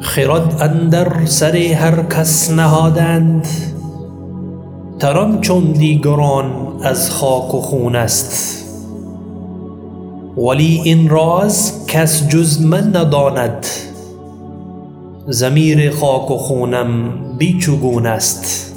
خرد اندر سر هر کس نهادند. ترم چون دیگران از خاک و خون است. ولی این راز کس جز من نداند. ضمیر خاک و خونم بیچگون است.